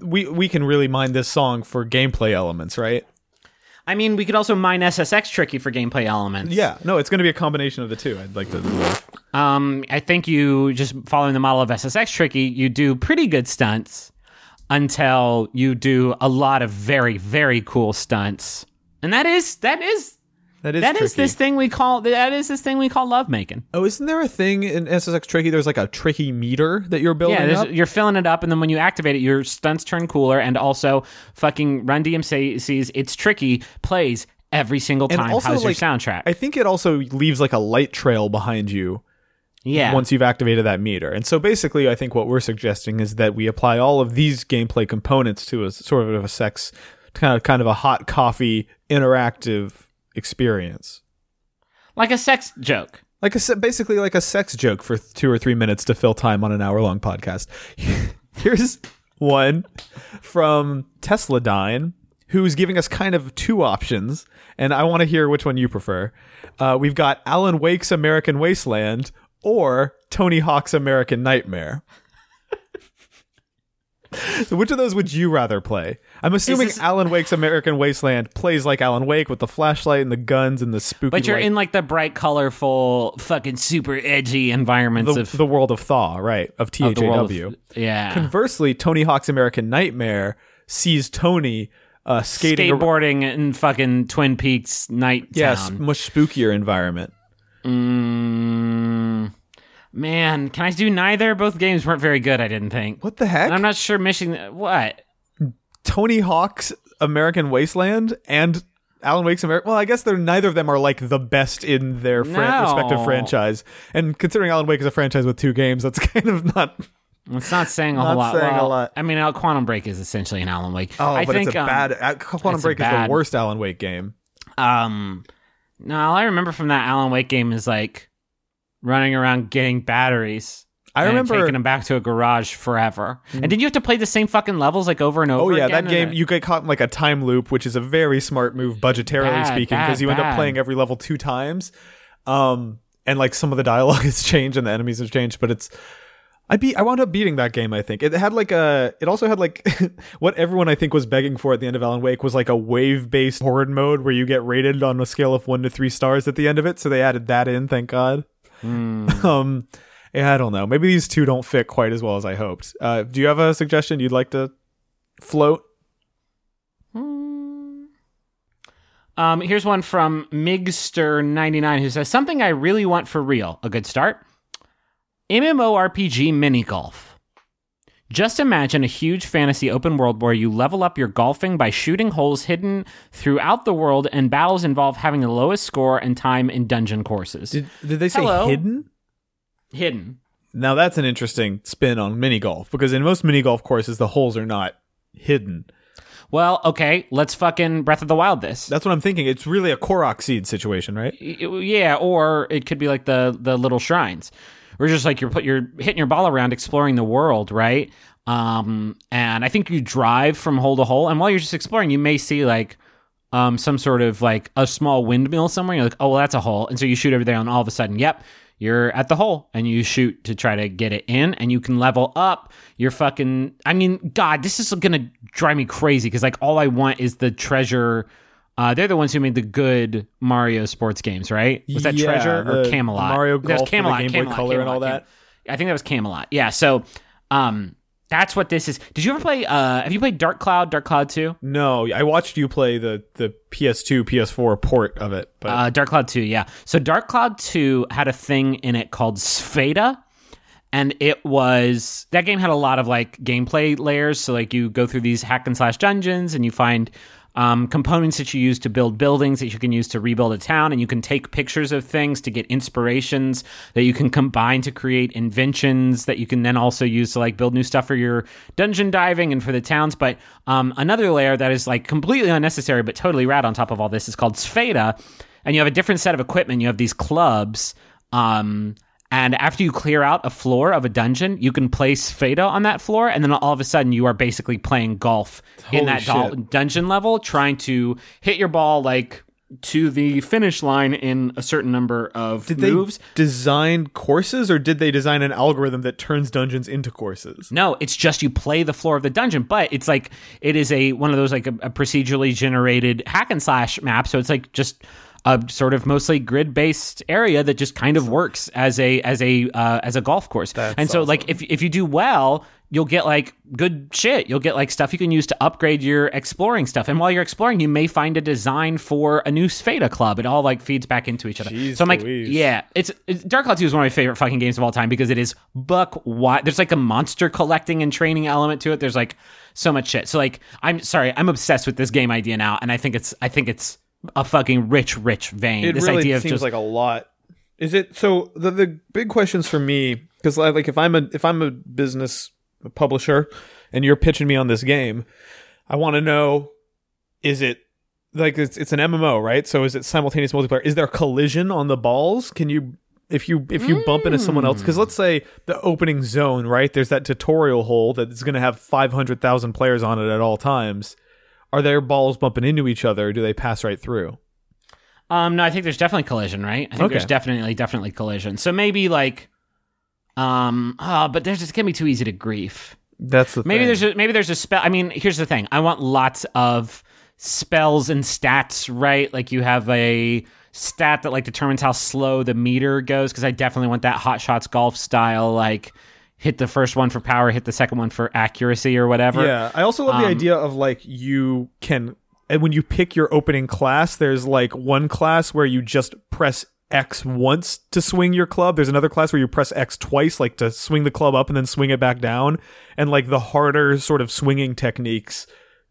we we can really mine this song for gameplay elements, right? I mean, we could also mine SSX tricky for gameplay elements. Yeah. No, it's going to be a combination of the two. I'd like to. Um, I think you just following the model of SSX tricky, you do pretty good stunts until you do a lot of very very cool stunts, and that is that is That is That is tricky. this thing we call that is this thing we call love making. Oh, isn't there a thing in SSX Tricky? There's like a tricky meter that you're building Yeah, up. you're filling it up, and then when you activate it, your stunts turn cooler, and also fucking Run DMC sees "It's Tricky" plays every single And time. also, How's your like, soundtrack? I think it also leaves like a light trail behind you yeah, once you've activated that meter. And so basically, I think what we're suggesting is that we apply all of these gameplay components to a sort of a sex kind of kind of a hot coffee interactive experience. like a sex joke. Like a basically like a sex joke for two or three minutes to fill time on an hour long podcast. Here's one from Tesla Dine, who's giving us kind of two options, and I want to hear which one you prefer. Uh, we've got Alan Wake's American Wasteland or Tony Hawk's American Nightmare. so which of those would you rather play? I'm assuming this- Alan Wake's American Wasteland plays like Alan Wake with the flashlight and the guns and the spooky. But you're light- in like the bright, colorful, fucking super edgy environments the, of, the world of Thaw, right? Of. THAW. Of, yeah, Conversely, Tony Hawk's American Nightmare sees Tony uh, skating. ar- skateboarding in fucking Twin Peaks night yes, town. much spookier environment. Mm, man, can I do neither? Both games weren't very good. I didn't think. What the heck? And I'm not sure Michigan. What? Tony Hawk's American Wasteland and Alan Wake's American. Well, I guess they're neither of them are like the best in their fran- No. respective franchise. And considering Alan Wake is a franchise with two games, that's kind of not. It's not saying a whole lot. saying a lot. I mean, uh, Quantum Break is essentially an Alan Wake. Oh, I but think, it's a um, bad. Uh, Quantum Break is the worst Alan Wake game. Um, no, all I remember from that Alan Wake game is like running around getting batteries. I remember- taking them back to a garage forever. And did you have to play the same fucking levels like over and over? Oh yeah, that game you get caught in like a time loop, which is a very smart move budgetarily Bad, speaking, because bad, you end up playing every level two times. Um, and like some of the dialogue has changed and the enemies have changed, but it's I beat I wound up beating that game, I think. It had like a it also had like what everyone I think was begging for at the end of Alan Wake was like a wave based horde mode where you get rated on a scale of one to three stars at the end of it. So they added that in, thank God. Um yeah, I don't know. Maybe these two don't fit quite as well as I hoped. Uh, do you have a suggestion you'd like to float? Um, here's one from Migster99 who says something I really want for real. A good start. MMORPG mini golf. Just imagine a huge fantasy open world where you level up your golfing by shooting holes hidden throughout the world, and battles involve having the lowest score and time in dungeon courses. Did, did they say Hello? hidden? Hidden. Now that's an interesting spin on mini golf because in most mini golf courses the holes are not hidden. Well, okay, let's fucking Breath of the Wild this. That's what I'm thinking. It's really a Korok seed situation, right? Yeah, or it could be like the the little shrines, or just like you're put you're hitting your ball around, exploring the world, right? Um, and I think you drive from hole to hole, and while you're just exploring, you may see like um some sort of like a small windmill somewhere. You're like, oh, well, that's a hole, and so you shoot over there, and all of a sudden, yep. You're at the hole and you shoot to try to get it in, and you can level up your fucking. I mean, God, this is gonna drive me crazy because like all I want is the treasure. Uh, they're the ones who made the good Mario sports games, right? Was that Yeah, Treasure or Camelot? Mario That was Golf for the Camelot, Game Boy Camelot, Color and Camelot, all that? I think that was Camelot. Yeah. So, um, that's what this is. Did you ever play? Uh, have you played Dark Cloud? Dark Cloud Two? No, I watched you play the the PS2, PS4 port of it, but Uh, Dark Cloud 2, yeah. So Dark Cloud 2 had a thing in it called Spheda. And it was that game had a lot of like gameplay layers. So like you go through these hack and slash dungeons and you find um, components that you use to build buildings that you can use to rebuild a town, and you can take pictures of things to get inspirations that you can combine to create inventions that you can then also use to like build new stuff for your dungeon diving and for the towns. But um, another layer that is like completely unnecessary but totally rad on top of all this is called Spheda, and you have a different set of equipment. You have these clubs. Um, and after you clear out a floor of a dungeon, you can place Spheda on that floor, and then all of a sudden you are basically playing golf in that shit. dungeon level, trying to hit your ball like to the finish line in a certain number of moves. did they design courses or did they design an algorithm that turns dungeons into courses? No, it's just you play the floor of the dungeon, but it's like it is a one of those like a, a procedurally generated hack and slash map. So it's like just a sort of mostly grid based area that just kind of works as a as a uh, as a golf course. and so like if if you do well, you'll get like good shit. You'll get like stuff you can use to upgrade your exploring stuff. And while you're exploring, you may find a design for a new Spheda club. It all like feeds back into each other. Jeez so I'm like, Louise. yeah, it's, it's Dark Cloud 2 is one of my favorite fucking games of all time because it is buck wide. There's like a monster collecting and training element to it. There's like so much shit. So like, I'm sorry, I'm obsessed with this game idea now, and I think it's I think it's a fucking rich, rich vein. It this really idea of seems just like a lot. Is it so? The the big questions for me because like if I'm a if I'm a business publisher and you're pitching me on this game, I want to know is it like it's it's an MMO right? So is it simultaneous multiplayer? Is there collision on the balls? Can you if you if you bump into someone else because let's say the opening zone right there's that tutorial hole that's going to have 500,000 players on it at all times are their balls bumping into each other or do they pass right through Um, no, I think there's definitely collision, right? I think Okay. there's definitely, definitely collision. So maybe like, um, uh, but there's just gonna be too easy to grief. that's the Maybe thing. there's a, maybe there's a spell. I mean, here's the thing. I want lots of spells and stats, right? Like you have a stat that like determines how slow the meter goes because I definitely want that hot shots golf style like hit the first one for power, hit the second one for accuracy or whatever. Yeah, I also love the Um, idea of like you can and when you pick your opening class, there's like one class where you just press X once to swing your club. There's another class where you press X twice, like to swing the club up and then swing it back down. And like the harder sort of swinging techniques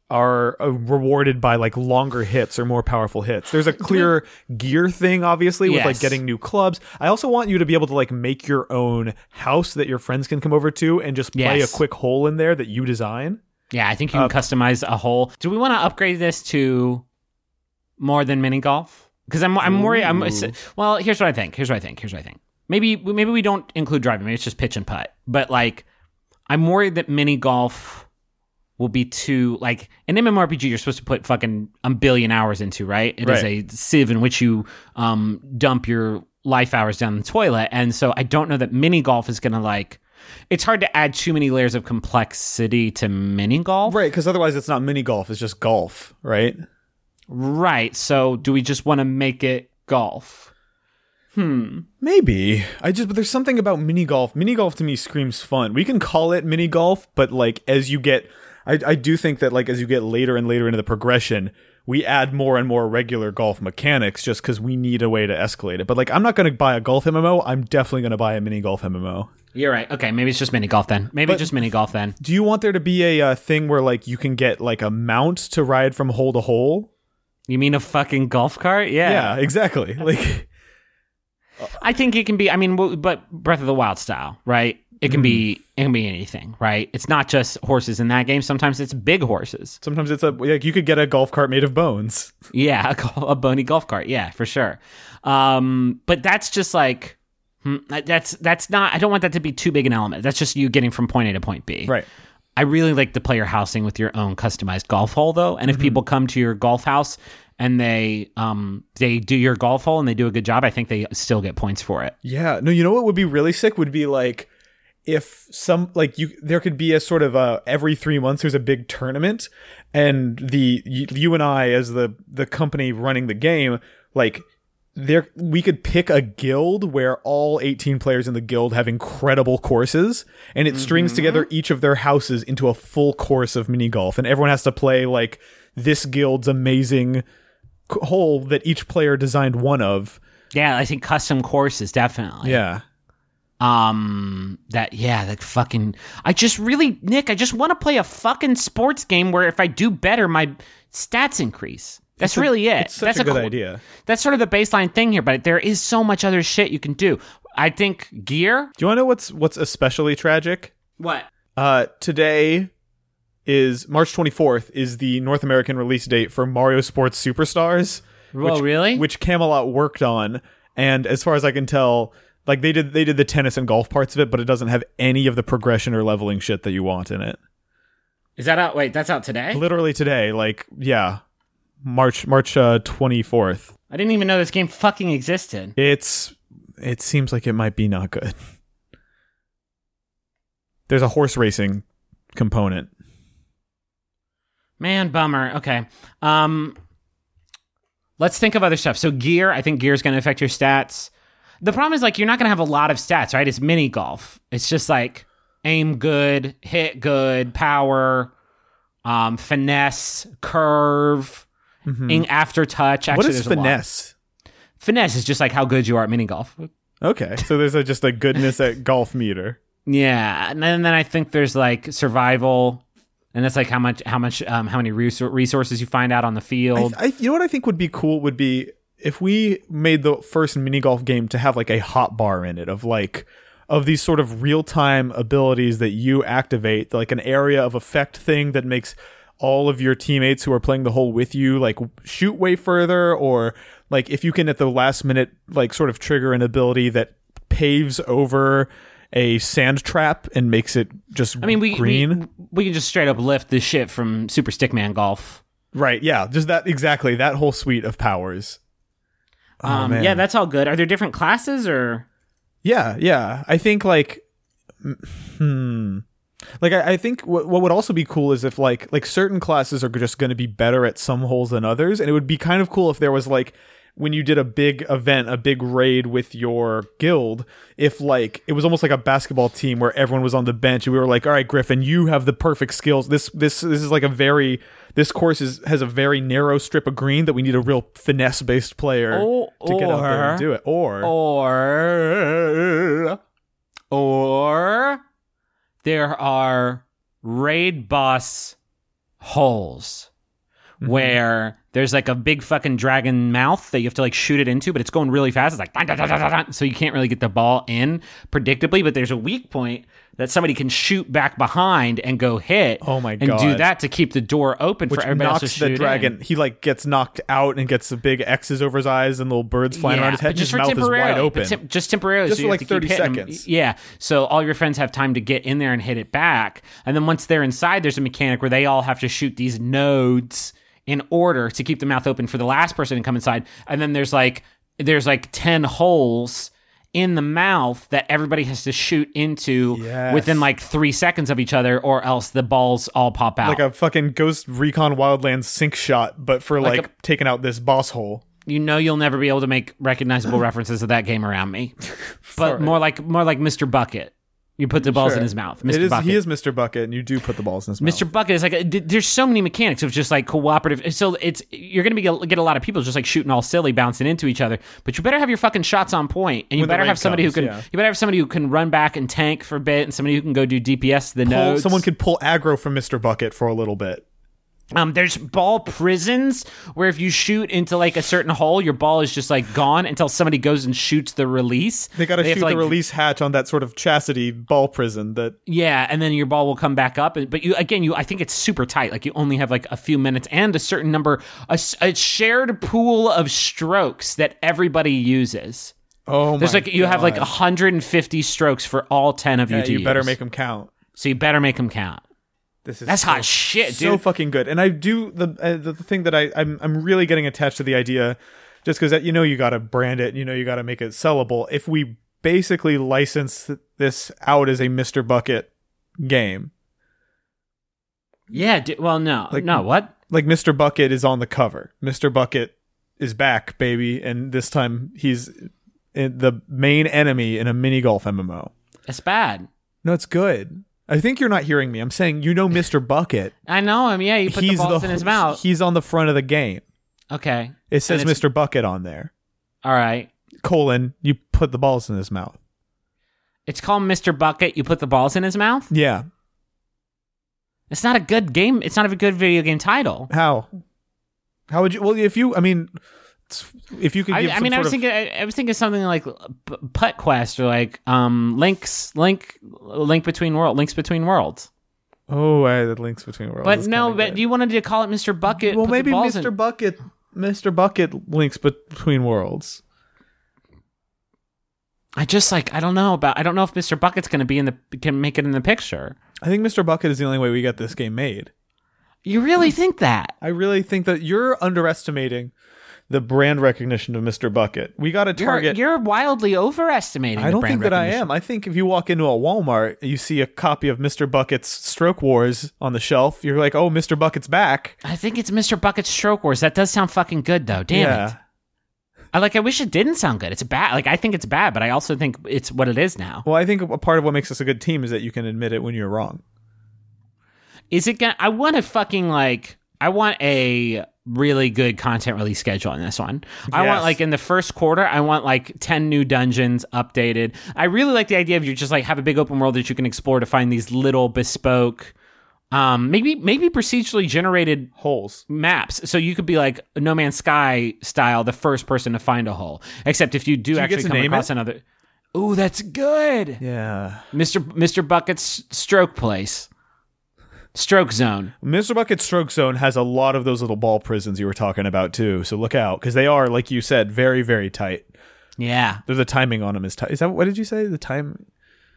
are uh, rewarded by like longer hits or more powerful hits. There's a clear gear thing, obviously, with like getting new clubs. I also want you to be able to like make your own house that your friends can come over to and just play Yes. a quick hole in there that you design. Yeah, I think you can customize a hole. Do we want to upgrade this to more than mini golf? Because I'm I'm worried. I'm well. Here's what I think. Here's what I think. Here's what I think. Maybe maybe we don't include driving. Maybe it's just pitch and putt. But like, I'm worried that mini golf will be too like an MMORPG. You're supposed to put fucking a billion hours into, right? It is Right. a sieve in which you um dump your life hours down the toilet, and so I don't know that mini golf is gonna like. It's hard to add too many layers of complexity to mini golf. Right, because otherwise it's not mini golf, it's just golf, right? Right. So do we just want to make it golf? Hmm. Maybe. I just but there's something about mini golf. Mini golf to me screams fun. We can call it mini golf, but like as you get I, I do think that like as you get later and later into the progression, we add more and more regular golf mechanics just because we need a way to escalate it. But like I'm not gonna buy a golf MMO, I'm definitely gonna buy a mini golf MMO. You're right. Okay, maybe it's just mini golf then. Maybe But- just mini golf then. Do you want there to be a uh, thing where like you can get like a mount to ride from hole to hole? You mean a fucking golf cart? Yeah. Yeah, exactly. Like I think it can be. I mean, but Breath of the Wild style, right? It can be. Mm. It can be anything, right? It's not just horses in that game. Sometimes it's big horses. sometimes it's a like you could get a golf cart made of bones. Yeah, a, a bony golf cart. Yeah, for sure. Um, but that's just like. hmm, That's that's not. I don't want that to be too big an element. That's just you getting from point A to point B. Right. I really like the player housing with your own customized golf hole though. And if people come to your golf house and they um they do your golf hole and they do a good job, I think they still get points for it. Yeah. No, you know what would be really sick would be like if some like you there could be a sort of a every 3 months there's a big tournament and the you, you and I as the the company running the game like there we could pick a guild where all 18 players in the guild have incredible courses and it strings mm-hmm. together each of their houses into a full course of mini golf and everyone has to play like this guild's amazing hole that each player designed one of. Yeah, I think custom courses definitely. yeah Um that yeah, that fucking I just really Nick, I just want to play a fucking sports game where if I do better my stats increase. That's It's a- really it. it's such That's a good cool- idea That's sort of the baseline thing here, but there is so much other shit you can do. I think gear. Do you want to know what's what's especially tragic? What? Uh, today is March 24th is the North American release date for Mario Sports Superstars, Oh, really? which Camelot worked on, and as far as I can tell, like they did they did the tennis and golf parts of it, but it doesn't have any of the progression or leveling shit that you want in it. Is that out? Wait, that's out today? Literally today, like yeah, March March uh, 24th. I didn't even know this game fucking existed. It's it seems like it might be not good. There's a horse racing component. Man, bummer. Okay. Um let's think of other stuff. So gear, I think gear is going to affect your stats. The problem is like you're not going to have a lot of stats, right? It's mini golf. It's just like aim good, hit good, power, um, finesse, curve, in aftertouch. Actually, Mm-hmm. what is there's a lot. finesse? Finesse is just like how good you are at mini golf. Okay, so there's a, just a goodness at golf meter. Yeah, and then, and then I think there's like survival, and that's like how much how much um, how many resources you find out on the field. I, you know what I think would be cool would be if we made the first mini golf game to have like a hot bar in it of like of these sort of real time abilities that you activate, like an area of effect thing that makes all of your teammates who are playing the hole with you like shoot way further or like if you can at the last minute like sort of trigger an ability that paves over a sand trap and makes it just I mean, we, green. we we can just straight up lift this shit from Super Stickman Golf. right, yeah, just that exactly that whole suite of powers. Oh, Um, yeah, that's all good. Are there different classes or? Yeah, yeah. I think like, hmm, like I, I think what what would also be cool is if like like certain classes are just going to be better at some holes than others, and it would be kind of cool if there was like when you did a big event, a big raid with your guild, if like it was almost like a basketball team where everyone was on the bench and we were like, all right, Griffin, you have the perfect skills. This this this is like a very this course is has a very narrow strip of green that we need a real finesse based player Oh, to get out there and do it. Or Or or there are raid boss holes Mm-hmm. where there's like a big fucking dragon mouth that you have to like shoot it into, but it's going really fast. It's like dun, dun, dun, so you can't really get the ball in predictably. But there's a weak point that somebody can shoot back behind and go hit. Oh my god! And do that to keep the door open which for everybody else to knocks shoot the dragon. in. He like gets knocked out and gets the big X's over his eyes and little birds flying around his head. just his for mouth is wide open. tem- just temporarily, Just so for like have to keep 30 hitting them. seconds. Yeah, so all your friends have time to get in there and hit it back, and then once they're inside, there's a mechanic where they all have to shoot these nodes in order to keep the mouth open for the last person to come inside, and then there's like there's like ten holes in the mouth that everybody has to shoot into Yes. within like three seconds of each other, or else the balls all pop out. like a fucking Ghost Recon Wildlands sync shot, but for like, a- taking out this boss hole. you know you'll never be able to make recognizable references to that game around me. But more like more like Mr. Bucket. You put the balls in his mouth. Mr. It is, Bucket. he is Mr. Bucket, and you do put the balls in his mouth. Mr. Bucket is like a, d- there's so many mechanics of just like cooperative. So it's you're gonna be get a lot of people just like shooting all silly, bouncing into each other. But you better have your fucking shots on point, and you When better have somebody comes, who can yeah. you better have somebody who can run back and tank for a bit, and somebody who can go do DPS to the Pull- nodes. someone could pull aggro from Mr. Bucket for a little bit. Um, there's ball prisons where if you shoot into like a certain hole, your ball is just like gone until somebody goes and shoots the release. They got to shoot the like, release hatch on that sort of chastity ball prison that Yeah, and then your ball will come back up. But you again, you I think it's super tight. Like you only have like a few minutes and a certain number, a shared pool of strokes that everybody uses. Oh There's my like you have like 150 strokes for all 10 of you Yeah, to you better make them count. So you better make them count. This is That's so, hot shit, so dude. So fucking good. And I do the uh, the, thing that I I'm I'm really getting attached to the idea, just because you know you got to brand it, you know you got to make it sellable. If we basically license this out as a Mr. Bucket game, Yeah. d well, no, Like- no. What? like Mr. Bucket is on the cover. Mr. Bucket is back, baby, and this time he's in the main enemy in a mini golf MMO. It's bad. No, it's good. I think you're not hearing me. I'm saying you know Mr. Bucket. I know him. Yeah, you put he's the balls in his mouth. He's on the front of the game. Okay. It says And it's- Mr. Bucket on there. All right. Colon, you put the balls in his mouth. It's called Mr. Bucket. You put the balls in his mouth. Yeah. It's not a good game. It's not a good video game title. How? How would you? Well, if you, I mean, if you could I, give I some mean, I was of, thinking, I, I was thinking something like P- Putt Quest or like um, Links, Link, Link Between World, Links Between Worlds. oh, I, the links between worlds. But no, but good. you wanted to call it Mr. Bucket. well, maybe Mr. in- Bucket, Mr. Bucket links between worlds. I just like I don't know about. I don't know if Mr. Bucket's going to be in the can make it in the picture. I think Mr. Bucket is the only way we get this game made. You really think that? I really think that you're underestimating the brand recognition of Mr. Bucket. We got to You're, target. you're wildly overestimating. I don't brand think that I am. I think if you walk into a Walmart, you see a copy of Mr. Bucket's Stroke Wars on the shelf. You're like, "Oh, Mr. Bucket's back." I think it's Mr. Bucket's Stroke Wars. That does sound fucking good though. Damn it. I like. I wish it didn't sound good. It's bad. Like I think it's bad, but I also think it's what it is now. Well, I think a part of what makes us a good team is that you can admit it when you're wrong. Is it gonna? I want to fucking like. I want a really good content release schedule on this one. I want like in the first quarter, I want like 10 new dungeons updated. I really like the idea of you just like have a big open world that you can explore to find these little bespoke um maybe maybe procedurally generated Holes. maps so you could be like no man's sky style the first person to find a hole except if you do, you actually to come across it? another Ooh, that's good. Yeah. Mr. Mr. Bucket's stroke place. Stroke zone. Mr. Bucket Stroke Zone has a lot of those little ball prisons you were talking about too. So look out because they are, like you said, very very tight. Yeah. They're the timing on them is tight. Is that what did you say? The time?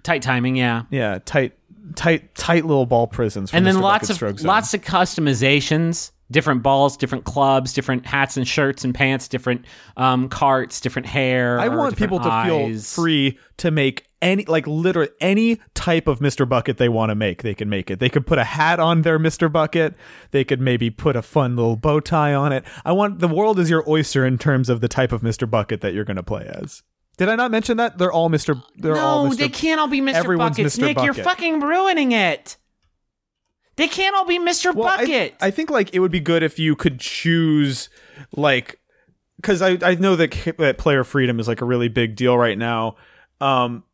Tight timing, yeah. Yeah, tight, tight, tight little ball prisons. For and then Mr. lots Bucket of Zone. lots of customizations different balls different clubs different hats and shirts and pants different um, carts different hair I want people to feel free to make any, like, literally any type of Mr. Bucket they want to make. They can make it. They could put a hat on their Mr. Bucket. They could maybe put a fun little bow tie on it. I want the world is your oyster in terms of the type of Mr. Bucket that you're going to play as. Did I not mention that they're all Mr. They're all no Mr. they can't all be mr Everyone's buckets Mr. nick you're fucking ruining it they can't all be mr Well, I- bucket I, think like it would be good if you could choose like because I, I know that, that player freedom is like a really big deal right now. Um,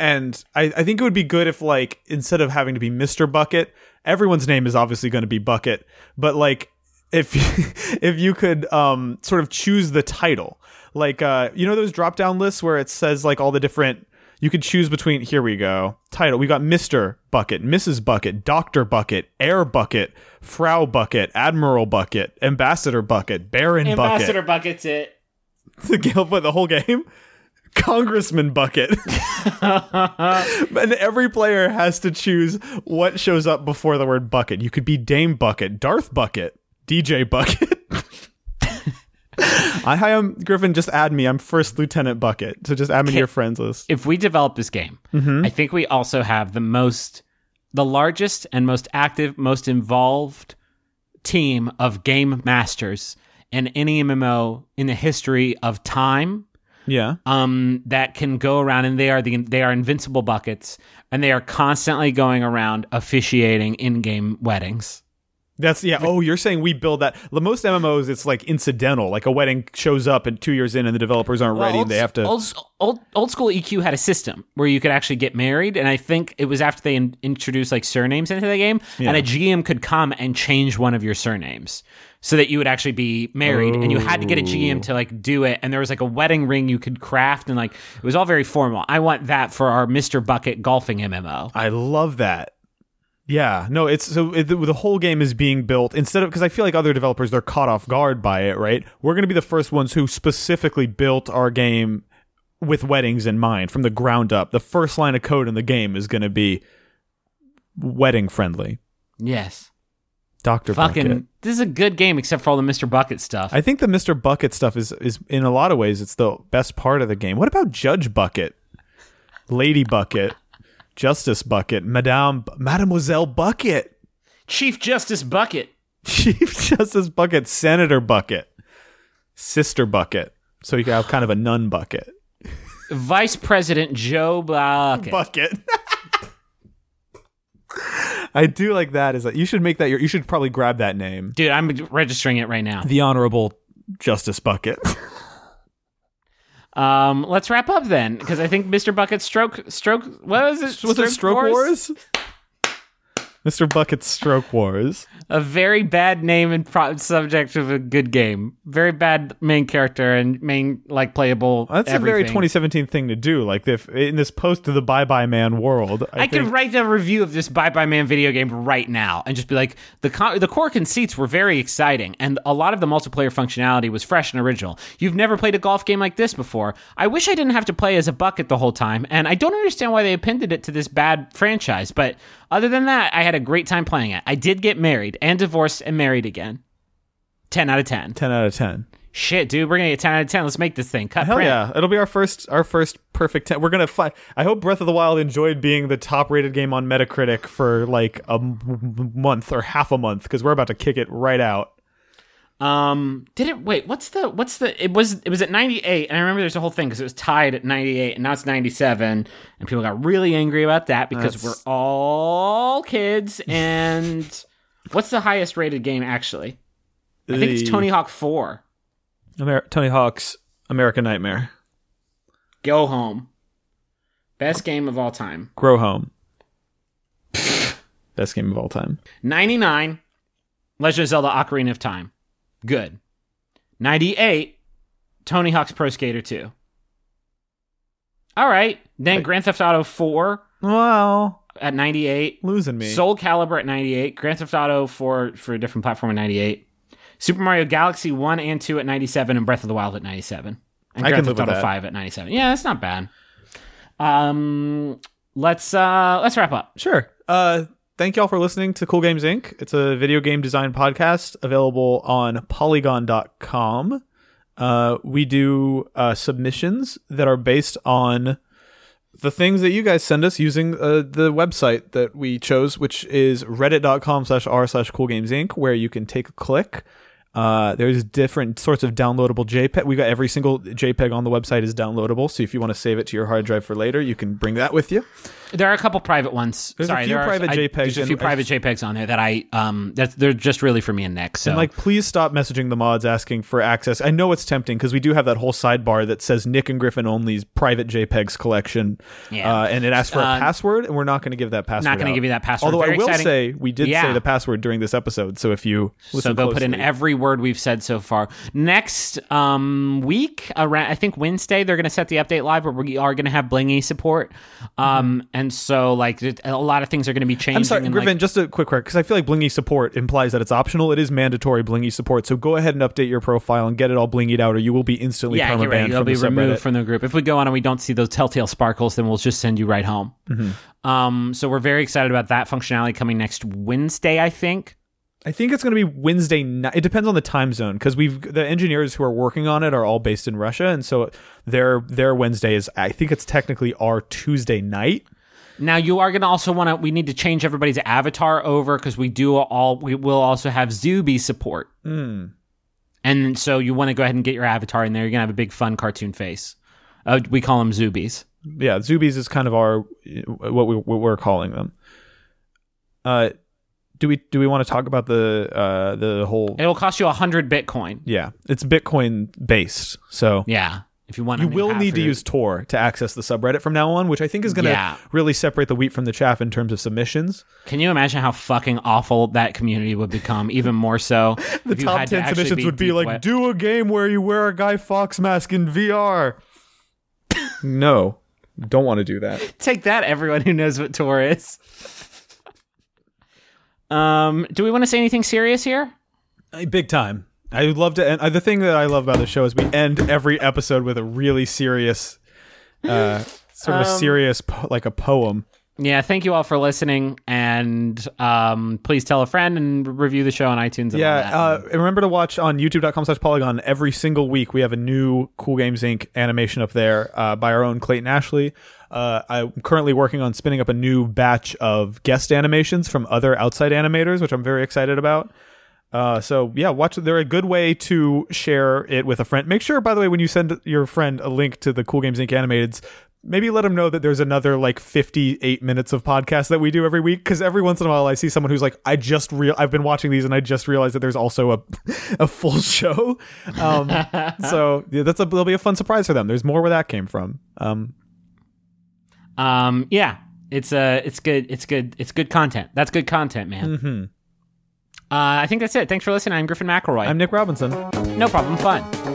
and I, I think it would be good if like instead of having to be Mr. Bucket, everyone's name is obviously going to be Bucket, but like if if you could um sort of choose the title, like uh you know those drop down lists where it says like all the different you could choose between here we go title we got Mr. Bucket, Mrs. Bucket, Doctor Bucket, Herr Bucket, Frau Bucket, Admiral Bucket, Ambassador Bucket, Baron Bucket. ambassador buckets it the what the whole game. Congressman Bucket. and every player has to choose what shows up before the word bucket. You could be Dame Bucket, Darth Bucket, DJ Bucket. I hi, I'm Griffin. Just add me. I'm First Lieutenant Bucket. So just add me to your friends list. if we develop this game, Mm-hmm. I think we also have the most, the largest and most active, most involved team of game masters in any MMO in the history of time. Yeah. Um, that can go around, and they are the they are invincible buckets, and they are constantly going around officiating in-game weddings. That's yeah. Oh, you're saying we build that. The most MMOs, it's like incidental. Like a wedding shows up and two years in, and the developers aren't ready, Well, and they have to. Old, old, old school EQ had a system where you could actually get married, and I think it was after they in, introduced like surnames into the game, and a GM could come and change one of your surnames so that you would actually be married, and you had to get a GM oh. to like do it, and there was like a wedding ring you could craft, and like it was all very formal. I want that for our Mister Bucket golfing MMO. I love that. Yeah, no, it's so it, the, the whole game is being built instead of because I feel like other developers they're caught off guard by it, right? We're going to be the first ones who specifically built our game with weddings in mind from the ground up. The first line of code in the game is going to be wedding friendly. Yes, Doctor fucking. Bucket. This is a good game, except for all the Mister Bucket stuff. I think the Mr. Bucket stuff is is in a lot of ways it's the best part of the game. What about Judge Bucket, Lady Bucket, Justice Bucket, Madame Mademoiselle Bucket? Chief Justice Bucket. Chief Justice Bucket, Senator Bucket, Sister Bucket. So you have kind of a nun bucket. Vice President Joe Bucket. Bucket. I do like that. Is that you should make that your? You should probably grab that name, Dude, I'm registering it right now. the Honorable Justice Bucket. Um, let's wrap up then, because I think Mr. Bucket stroke stroke. What was it? Was it Stroke Wars? Mr. Bucket's Stroke Wars. A very bad name and pro- subject of a good game. Very bad main character and main like playable. That's a very 2017 thing to do. Like if in this post to the Bye Bye Man world, I, I could write a review of this Bye Bye Man video game right now and just be like, the co- the core conceits were very exciting, and a lot of the multiplayer functionality was fresh and original. You've never played a golf game like this before. I wish I didn't have to play as a bucket the whole time, and I don't understand why they appended it to this bad franchise. But other than that, I had a great time playing it. I did get married and divorced and married again. 10 out of 10. 10 out of 10. Shit, dude, we're gonna get 10 out of 10. Let's make this thing. Cut Hell print. yeah! It'll be our first our first perfect. Ten. We're gonna find. I hope Breath of the Wild enjoyed being the top rated game on Metacritic for like a m- month or half a month because we're about to kick it right out. Um, did it? Wait, what's the what's the? It was it was at ninety eight, and I remember there's a whole thing because it was tied at ninety eight, and now it's ninety seven, and people got really angry about that because That's- we're all kids. And what's the highest rated game actually? I think it's Tony Hawk Four. Amer- Tony Hawk's American Nightmare. Go home. Best game of all time. Grow Home. Best game of all time. 99, Legend of Zelda Ocarina of Time. Good. 98, Tony Hawk's Pro Skater 2. All right. Then Grand Theft Auto 4 Wow, at 98. losing me. Soul Calibur at 98. Grand Theft Auto 4 for a different platform at 98. Super Mario Galaxy 1 and 2 at 97 and Breath of the Wild at 97. And I Grand can Theft Auto that. 5 at 97. Yeah, that's not bad. Um let's uh let's wrap up. Sure. Uh, thank y'all for listening to Cool Games Inc. It's a video game design podcast available on polygon.com. Uh, we do uh, submissions that are based on the things that you guys send us using uh, the website that we chose, which is reddit.com slash r slash cool games inc, where you can take a click. Uh, there's different sorts of downloadable JPEG. We got every single JPEG on the website is downloadable. So if you want to save it to your hard drive for later, you can bring that with you. There are a couple private ones. There's a Sorry, few there are, private I- JPEGs There's a few and- private JPEGs on there that I um that they're just really for me and Nick. So And like, please stop messaging the mods asking for access. I know it's tempting because we do have that whole sidebar that says Nick and Griffin only's private JPEGs collection, Yeah. uh, and it asks for a Uh, password, and we're not going to give that password. not going to give you that password. Although Very I will exciting. say we did Yeah. say the password during this episode, so if you so go put in every word we've said so far. Next um, week, around I think Wednesday, they're going to set the update live where we are going to have Blingee support. Um, and so like it- a lot of things are going to be changing. I'm sorry, and, Griffin. like, just a quick correct because I feel like Blingee support implies that it's optional. It is mandatory Blingee support. So go ahead and update your profile and get it all blingied out, or you will be instantly yeah, perma right. banned You'll be subreddit. removed from the group. If we go on and we don't see those telltale sparkles, then we'll just send you right home. Mm-hmm. Um, so we're very excited about that functionality coming next Wednesday, I think. I think it's going to be Wednesday night. It depends on the time zone because we've the engineers who are working on it are all based in Russia, and so their their Wednesday is. I think it's technically our Tuesday night. Now you are going to also want to. We need to change everybody's avatar over because we do all. We will also have Zuby support, Hmm. and so you want to go ahead and get your avatar in there. You're gonna have a big fun cartoon face. Uh, we call them Zubies. Yeah, Zubies is kind of our what we what we're calling them. Uh, do we do we want to talk about the uh the whole? It'll cost you a hundred Bitcoin. Yeah, it's Bitcoin based, so Yeah, if you want, you will need to your- use Tor to access the subreddit from now on, which I think is going to Yeah. really separate the wheat from the chaff in terms of submissions. Can you imagine how fucking awful that community would become? Even more so. The top 10 submissions would be like, do a game where you wear a Guy Fawkes mask in VR. no, don't want to do that. Take that, everyone who knows what Tor is. um, do we want to say anything serious here? Uh, Big time. I would love to end. Uh, the thing that I love about the show is we end every episode with a really serious, uh, sort of a Um, serious, po- like a poem. Yeah, thank you all for listening, and um, please tell a friend and review the show on iTunes. Yeah, uh, and remember to watch on youtube.com slash polygon every single week. We have a new Cool Games Inc. animation up there uh, by our own Clayton Ashley. Uh, I'm currently working on spinning up a new batch of guest animations from other outside animators, which I'm very excited about. Uh, so yeah, watch. They're a good way to share it with a friend. Make sure, by the way, when you send your friend a link to the Cool Games Inc. animateds, maybe let them know that there's another like 58 minutes of podcast that we do every week. Because every once in a while, I see someone who's like, "I just real, I've been watching these, and I just realized that there's also a a full show." Um, so yeah, that's a that'll be a fun surprise for them. There's more where that came from. Um, um, yeah, it's uh, it's good, it's good, it's good content. That's good content, man. mhm. Uh, I think that's it. Thanks for listening. I'm Griffin McElroy. I'm Nick Robinson. no problem. Fun.